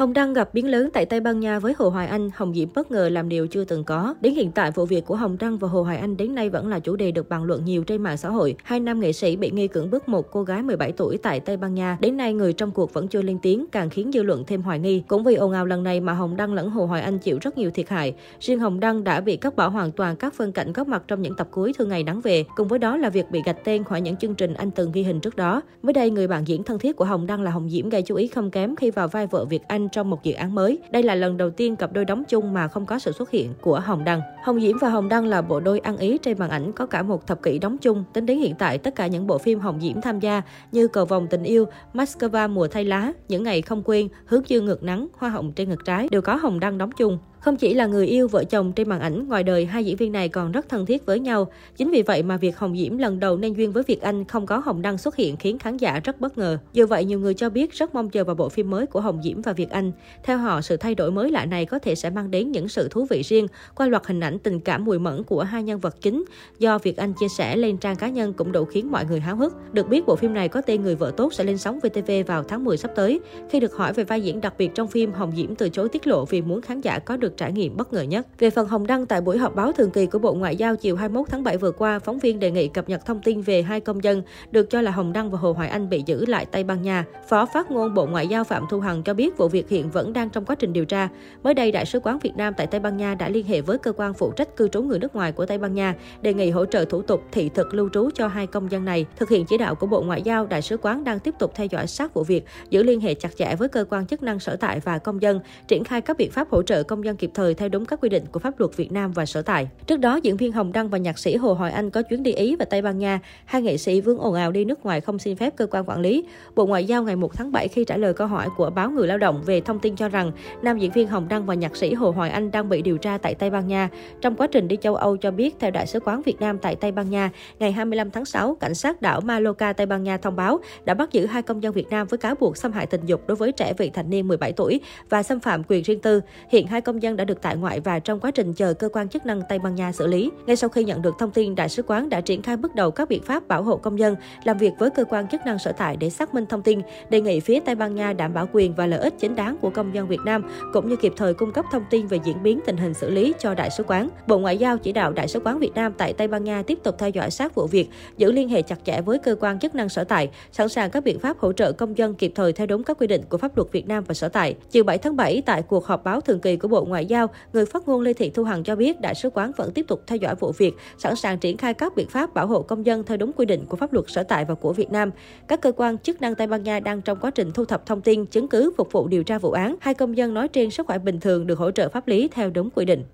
Hồng Đăng gặp biến lớn tại Tây Ban Nha với Hồ Hoài Anh, Hồng Diễm bất ngờ làm điều chưa từng có. Đến hiện tại, vụ việc của Hồng Đăng và Hồ Hoài Anh đến nay vẫn là chủ đề được bàn luận nhiều trên mạng xã hội. Hai nam nghệ sĩ bị nghi cưỡng bức một cô gái 17 tuổi tại Tây Ban Nha. Đến nay, người trong cuộc vẫn chưa lên tiếng, càng khiến dư luận thêm hoài nghi. Cũng vì ồn ào lần này mà Hồng Đăng lẫn Hồ Hoài Anh chịu rất nhiều thiệt hại. Riêng Hồng Đăng đã bị cắt bỏ hoàn toàn các phân cảnh góp mặt trong những tập cuối Thương Ngày Nắng Về. Cùng với đó là việc bị gạch tên khỏi những chương trình anh từng ghi hình trước đó. Mới đây, người bạn diễn thân thiết của Hồng Đăng là Hồng Diễm gây chú ý không kém khi vào vai vợ Việt Anh trong một dự án mới. Đây là lần đầu tiên cặp đôi đóng chung mà không có sự xuất hiện của Hồng Đăng. Hồng Diễm và Hồng Đăng là bộ đôi ăn ý trên màn ảnh có cả một thập kỷ đóng chung. Tính đến hiện tại, tất cả những bộ phim Hồng Diễm tham gia như Cầu vòng tình yêu, Moscow mùa thay lá, Những ngày không quên, Hướng dương ngược nắng, Hoa hồng trên ngực trái đều có Hồng Đăng đóng chung. Không chỉ là người yêu vợ chồng trên màn ảnh, ngoài đời hai diễn viên này còn rất thân thiết với nhau. Chính vì vậy mà việc Hồng Diễm lần đầu nên duyên với Việt Anh không có Hồng Đăng xuất hiện khiến khán giả rất bất ngờ. Dù vậy, nhiều người cho biết rất mong chờ vào bộ phim mới của Hồng Diễm và Việt Anh. Theo họ, sự thay đổi mới lạ này có thể sẽ mang đến những sự thú vị riêng qua loạt hình ảnh tình cảm mùi mẫn của hai nhân vật chính do Việt Anh chia sẻ lên trang cá nhân cũng đủ khiến mọi người háo hức. Được biết bộ phim này có tên Người vợ tốt sẽ lên sóng VTV vào tháng 10 sắp tới. Khi được hỏi về vai diễn đặc biệt trong phim, Hồng Diễm từ chối tiết lộ vì muốn khán giả có được trải nghiệm bất ngờ nhất. Về phần Hồng Đăng tại buổi họp báo thường kỳ của Bộ Ngoại giao chiều 21 tháng 7 vừa qua, phóng viên đề nghị cập nhật thông tin về hai công dân được cho là Hồng Đăng và Hồ Hoài Anh bị giữ lại Tây Ban Nha. Phó phát ngôn Bộ Ngoại giao Phạm Thu Hằng cho biết vụ việc hiện vẫn đang trong quá trình điều tra. Mới đây, Đại sứ quán Việt Nam tại Tây Ban Nha đã liên hệ với cơ quan phụ trách cư trú người nước ngoài của Tây Ban Nha, đề nghị hỗ trợ thủ tục thị thực lưu trú cho hai công dân này. Thực hiện chỉ đạo của Bộ Ngoại giao, Đại sứ quán đang tiếp tục theo dõi sát vụ việc, giữ liên hệ chặt chẽ với cơ quan chức năng sở tại và công dân, triển khai các biện pháp hỗ trợ công dân kịp thời theo đúng các quy định của pháp luật Việt Nam và sở tại. Trước đó, diễn viên Hồng Đăng và nhạc sĩ Hồ Hoài Anh có chuyến đi Ý và Tây Ban Nha. Hai nghệ sĩ vướng ồn ào đi nước ngoài không xin phép cơ quan quản lý. Bộ Ngoại giao ngày 1 tháng 7 khi trả lời câu hỏi của báo Người Lao động về thông tin cho rằng nam diễn viên Hồng Đăng và nhạc sĩ Hồ Hoài Anh đang bị điều tra tại Tây Ban Nha. Trong quá trình đi châu Âu cho biết, theo Đại sứ quán Việt Nam tại Tây Ban Nha, ngày 25 tháng 6, cảnh sát đảo Mallorca, Tây Ban Nha thông báo đã bắt giữ hai công dân Việt Nam với cáo buộc xâm hại tình dục đối với trẻ vị thành niên 17 tuổi và xâm phạm quyền riêng tư. Hiện hai công dân đã được tại ngoại và trong quá trình chờ cơ quan chức năng Tây Ban Nha xử lý. Ngay sau khi nhận được thông tin, đại sứ quán đã triển khai bước đầu các biện pháp bảo hộ công dân, làm việc với cơ quan chức năng sở tại để xác minh thông tin, đề nghị phía Tây Ban Nha đảm bảo quyền và lợi ích chính đáng của công dân Việt Nam, cũng như kịp thời cung cấp thông tin về diễn biến tình hình xử lý cho đại sứ quán. Bộ Ngoại giao chỉ đạo đại sứ quán Việt Nam tại Tây Ban Nha tiếp tục theo dõi sát vụ việc, giữ liên hệ chặt chẽ với cơ quan chức năng sở tại, sẵn sàng các biện pháp hỗ trợ công dân kịp thời theo đúng các quy định của pháp luật Việt Nam và sở tại. Chiều 7 tháng 7 tại cuộc họp báo thường kỳ của Bộ Ngoại Ngoại giao, người phát ngôn Lê Thị Thu Hằng cho biết đại sứ quán vẫn tiếp tục theo dõi vụ việc, sẵn sàng triển khai các biện pháp bảo hộ công dân theo đúng quy định của pháp luật sở tại và của Việt Nam. Các cơ quan chức năng Tây Ban Nha đang trong quá trình thu thập thông tin, chứng cứ phục vụ điều tra vụ án. Hai công dân nói trên sức khỏe bình thường được hỗ trợ pháp lý theo đúng quy định.